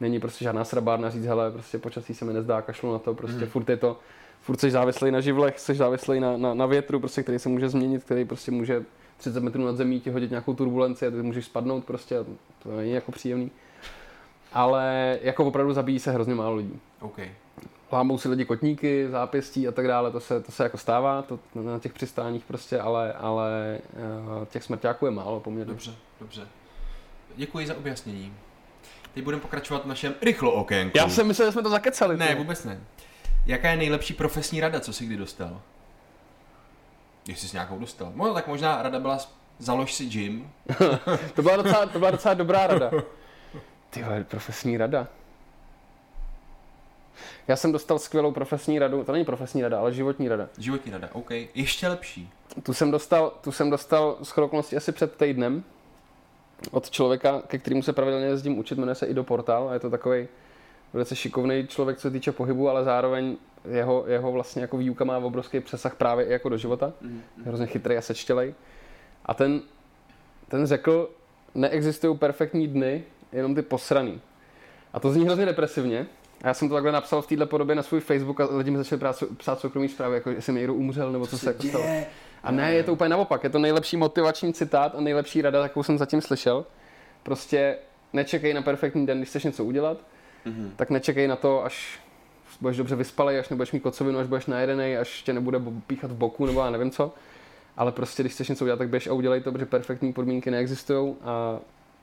není prostě žádná srabárna říct, hele, prostě počasí se mi nezdá, kašlu na to, prostě Hmm. furt je to, furt jsi závislý na živlech, jsi závislý na, na, na větru, prostě, který se může změnit, který prostě může 30 metrů nad zemí ti hodit nějakou turbulenci a ty můžeš spadnout prostě, a to není jako příjemný. Ale jako opravdu zabíjí se hrozně málo lidí. OK. Lámou si lidi kotníky, zápěstí a tak dále, to se, to se jako stává to, na těch přistáních prostě, ale, ale eh, těch smrťáků je málo poměrně. Dobře, dobře. Děkuji za objasnění. Teď budeme pokračovat v našem rychlo okénku. Já jsem myslel, že jsme to zakecali. Ne, ty. vůbec ne. Jaká je nejlepší profesní rada, co jsi kdy dostal? Jestli jsi nějakou dostal. No, tak možná rada byla založ si gym. To byla docela, to byla docela dobrá rada. Ty profesní rada. Já jsem dostal skvělou profesní radu, to není profesní rada, ale životní rada. Životní rada, OK. Ještě lepší. Tu jsem dostal, tu jsem dostal s okolností asi před týdnem od člověka, ke kterému se pravidelně jezdím učit, jmenuje se Ido Portal a je to takový velice šikovný člověk, co se týče pohybu, ale zároveň jeho, jeho vlastně jako výuka má obrovský přesah právě i jako do života. Je hrozně chytrý a sečtělej. A ten, ten řekl, neexistují perfektní dny, jenom ty posraný. A to zní hrozně depresivně. A já jsem to takhle napsal v této podobě na svůj Facebook a lidi mi začali psát, psát soukromý zprávy, jako jestli mi někdo umřel nebo co se jako stalo. A ne, je to úplně naopak. Je to nejlepší motivační citát a nejlepší rada, jakou jsem zatím slyšel. Prostě nečekej na perfektní den, když chceš něco udělat, Mhm. tak nečekej na to, až budeš dobře vyspalej, až nebudeš mít kocovinu, až budeš najedený, až tě nebude píchat v boku nebo já nevím co. ale prostě když chceš něco udělat, tak běž a udělej to, protože perfektní podmínky neexistují a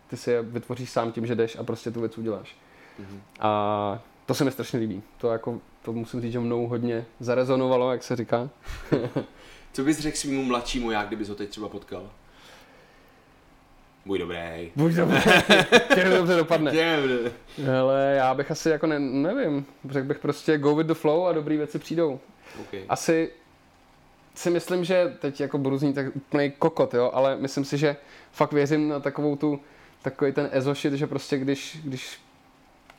ty si je vytvoříš sám tím, že jdeš a prostě tu věc uděláš. Mm-hmm. A to se mi strašně líbí. To jako, to musím říct, že mnou hodně zarezonovalo, jak se říká. Co bys řekl svýmu mladšímu já, kdybys ho teď třeba potkal? Buď dobrý. Buď dobrý. Těch dobře dopadne. Ale já bych asi jako ne, nevím. Řekl bych prostě go with the flow a dobré věci přijdou. Okay. Asi si myslím, že teď jako budu znít tak úplný kokot, jo, ale myslím si, že fakt věřím na takovou tu, takový ten ezošit, že prostě když, když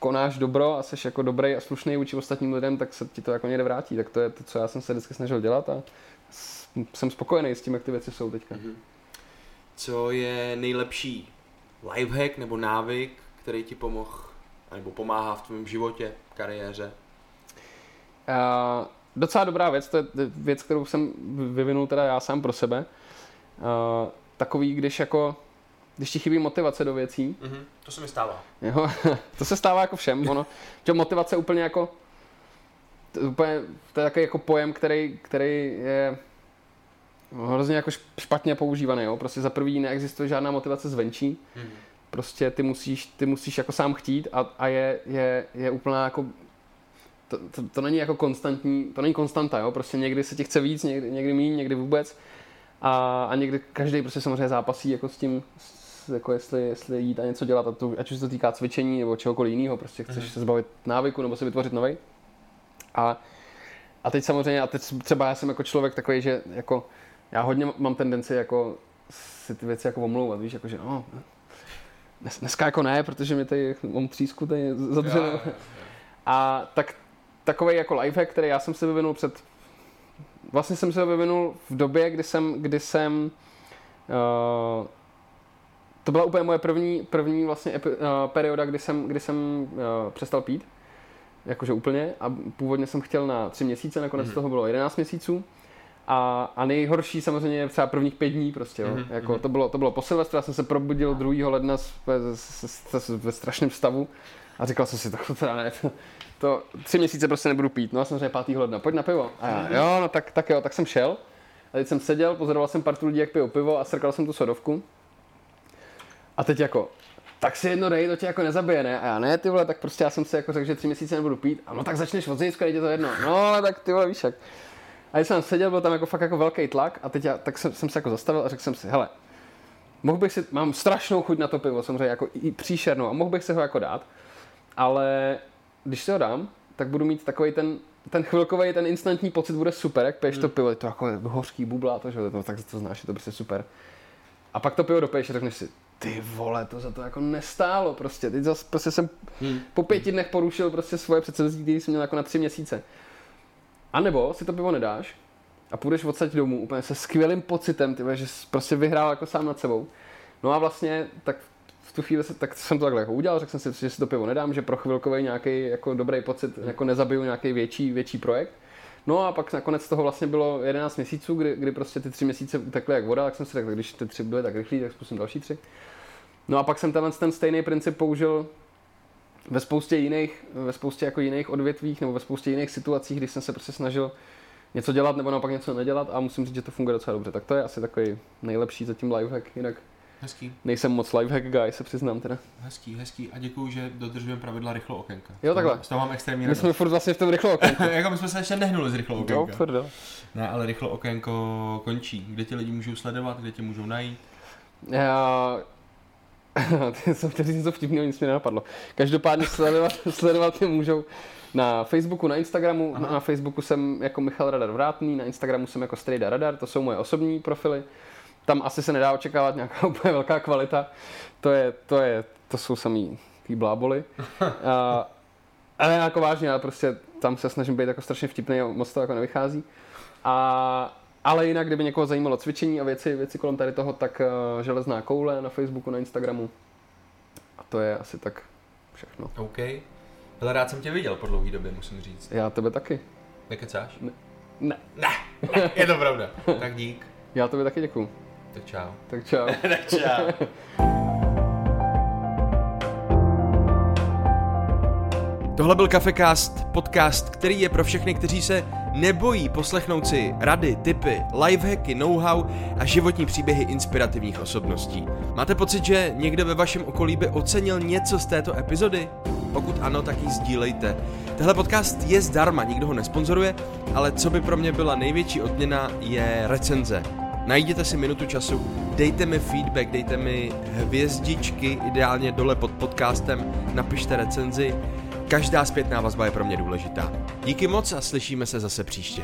konáš dobro a jsi jako dobrý a slušný vůči ostatním lidem, tak se ti to jako někde vrátí. Tak to je to, co já jsem se vždycky snažil dělat a jsem spokojený s tím, jak ty věci jsou teďka. Mm-hmm. Co je nejlepší lifehack nebo návyk, který ti pomohl nebo pomáhá v tvém životě, kariéře? Uh, docela dobrá věc, to je věc, kterou jsem vyvinul teda já sám pro sebe. Uh, takový, když jako když ti chybí motivace do věcí. Mm-hmm, to se mi stává. Jo, to se stává jako všem. Ono, že motivace úplně jako, to, úplně, to je takový jako pojem, který, který je hrozně jako špatně používaný. Jo? Prostě za prvý neexistuje žádná motivace zvenčí. Mm-hmm. Prostě ty musíš, ty musíš jako sám chtít a, a je, je, je úplná jako to, to, to, není jako konstantní, to není konstanta, jo? prostě někdy se ti chce víc, někdy, někdy méně, někdy vůbec a, a někdy každý prostě samozřejmě zápasí jako s tím, jako jestli, jestli jít a něco dělat, a to, ať už se to týká cvičení nebo čehokoliv jiného, prostě chceš mm-hmm. se zbavit návyku nebo se vytvořit nový. A, a teď samozřejmě, a teď třeba já jsem jako člověk takový, že jako já hodně mám tendenci jako si ty věci jako omlouvat, víš, jako že no, dnes, dneska jako ne, protože mi tady mám třísku tady zadřenou. A tak takový jako lifehack, který já jsem si vyvinul před vlastně jsem se ho vyvinul v době, kdy jsem, kdy jsem uh, to byla úplně moje první, první vlastně epi, uh, perioda, kdy jsem, kdy jsem uh, přestal pít. Jakože úplně. A původně jsem chtěl na tři měsíce, nakonec mm-hmm. toho bylo 11 měsíců. A, a nejhorší samozřejmě je třeba prvních pět dní prostě, jo. Mm-hmm. Jako, to, bylo, to bylo po Silvestru, já jsem se probudil 2. ledna ve strašném stavu a říkal jsem si, to teda ne, to, to tři měsíce prostě nebudu pít. No a samozřejmě 5. ledna, pojď na pivo. A já, jo, no tak, tak jo, tak jsem šel. A teď jsem seděl, pozoroval jsem partu lidí, jak pijou pivo a srkal jsem tu sodovku. A teď jako, tak si jedno dej, to tě jako nezabije, ne? A já ne, ty vole, tak prostě já jsem si jako řekl, že tři měsíce nebudu pít. A no tak začneš od zítřka, je to jedno. No ale tak ty vole, víš jak. A když jsem seděl, byl tam jako fakt jako velký tlak a teď já, tak jsem, jsem se jako zastavil a řekl jsem si, hele, mohl bych si, mám strašnou chuť na to pivo, samozřejmě jako i příšernou a mohl bych si ho jako dát, ale když si ho dám, tak budu mít takový ten, ten chvilkový, ten instantní pocit bude super, jak piješ hmm. to pivo, je to jako hořký bubla, to, že to, tak to znáš, je to prostě super. A pak to pivo dopiješ a řekneš si, ty vole, to za to jako nestálo prostě. Teď zase prostě jsem hmm. po pěti dnech porušil prostě svoje předsevzetí, který jsem měl jako na tři měsíce. A nebo si to pivo nedáš a půjdeš odsaď domů úplně se skvělým pocitem, tyhle, že jsi prostě vyhrál jako sám nad sebou. No a vlastně tak v tu chvíli se, tak jsem to takhle jako udělal, řekl jsem si, že si to pivo nedám, že pro chvilkový nějaký jako dobrý pocit jako nezabiju nějaký větší, větší projekt. No a pak nakonec toho vlastně bylo 11 měsíců, kdy, kdy prostě ty tři měsíce utekly jak voda, tak jsem si řekl, když ty tři byly tak rychlí, tak zkusím další tři. No a pak jsem tenhle ten stejný princip použil ve spoustě jiných, ve spoustě jako jiných odvětvích nebo ve spoustě jiných situacích, když jsem se prostě snažil něco dělat nebo naopak něco nedělat a musím říct, že to funguje docela dobře. Tak to je asi takový nejlepší zatím lifehack, jinak Hezký. Nejsem moc lifehack guy, se přiznám teda. Hezký, hezký. A děkuju, že dodržujeme pravidla rychlo okénka. Jo, takhle. Z toho mám extrémní My jsme furt vlastně v tom rychlo okénku. jako my jsme se ještě nehnuli z rychlo okénka. Jo, tvrdo. Ne, ale rychlo okénko končí. Kde ti lidi můžou sledovat, kde tě můžou najít? Já... Ty jsem chtěl říct něco vtipného, nic mi nenapadlo. Každopádně sledovat, sledovat mě můžou na Facebooku, na Instagramu. Aha. Na Facebooku jsem jako Michal Radar Vrátný, na Instagramu jsem jako Strejda Radar, to jsou moje osobní profily tam asi se nedá očekávat nějaká úplně velká kvalita. To, je, to, je, to jsou samý tý bláboli. A, ale jako vážně, já prostě tam se snažím být jako strašně vtipný a moc to jako nevychází. A, ale jinak, kdyby někoho zajímalo cvičení a věci, věci kolem tady toho, tak uh, železná koule na Facebooku, na Instagramu. A to je asi tak všechno. OK. Ale rád jsem tě viděl po dlouhé době, musím říct. Já tebe taky. Nekecáš? Ne. Ne. Ne, ne je to pravda. tak dík. Já tebe taky děkuju. Tak čau. Tak čau. tak čau. Tohle byl Cafecast, podcast, který je pro všechny, kteří se nebojí poslechnout si rady, tipy, lifehacky, know-how a životní příběhy inspirativních osobností. Máte pocit, že někdo ve vašem okolí by ocenil něco z této epizody? Pokud ano, tak ji sdílejte. Tehle podcast je zdarma, nikdo ho nesponzoruje, ale co by pro mě byla největší odměna je recenze. Najděte si minutu času, dejte mi feedback, dejte mi hvězdičky, ideálně dole pod podcastem, napište recenzi. Každá zpětná vazba je pro mě důležitá. Díky moc a slyšíme se zase příště.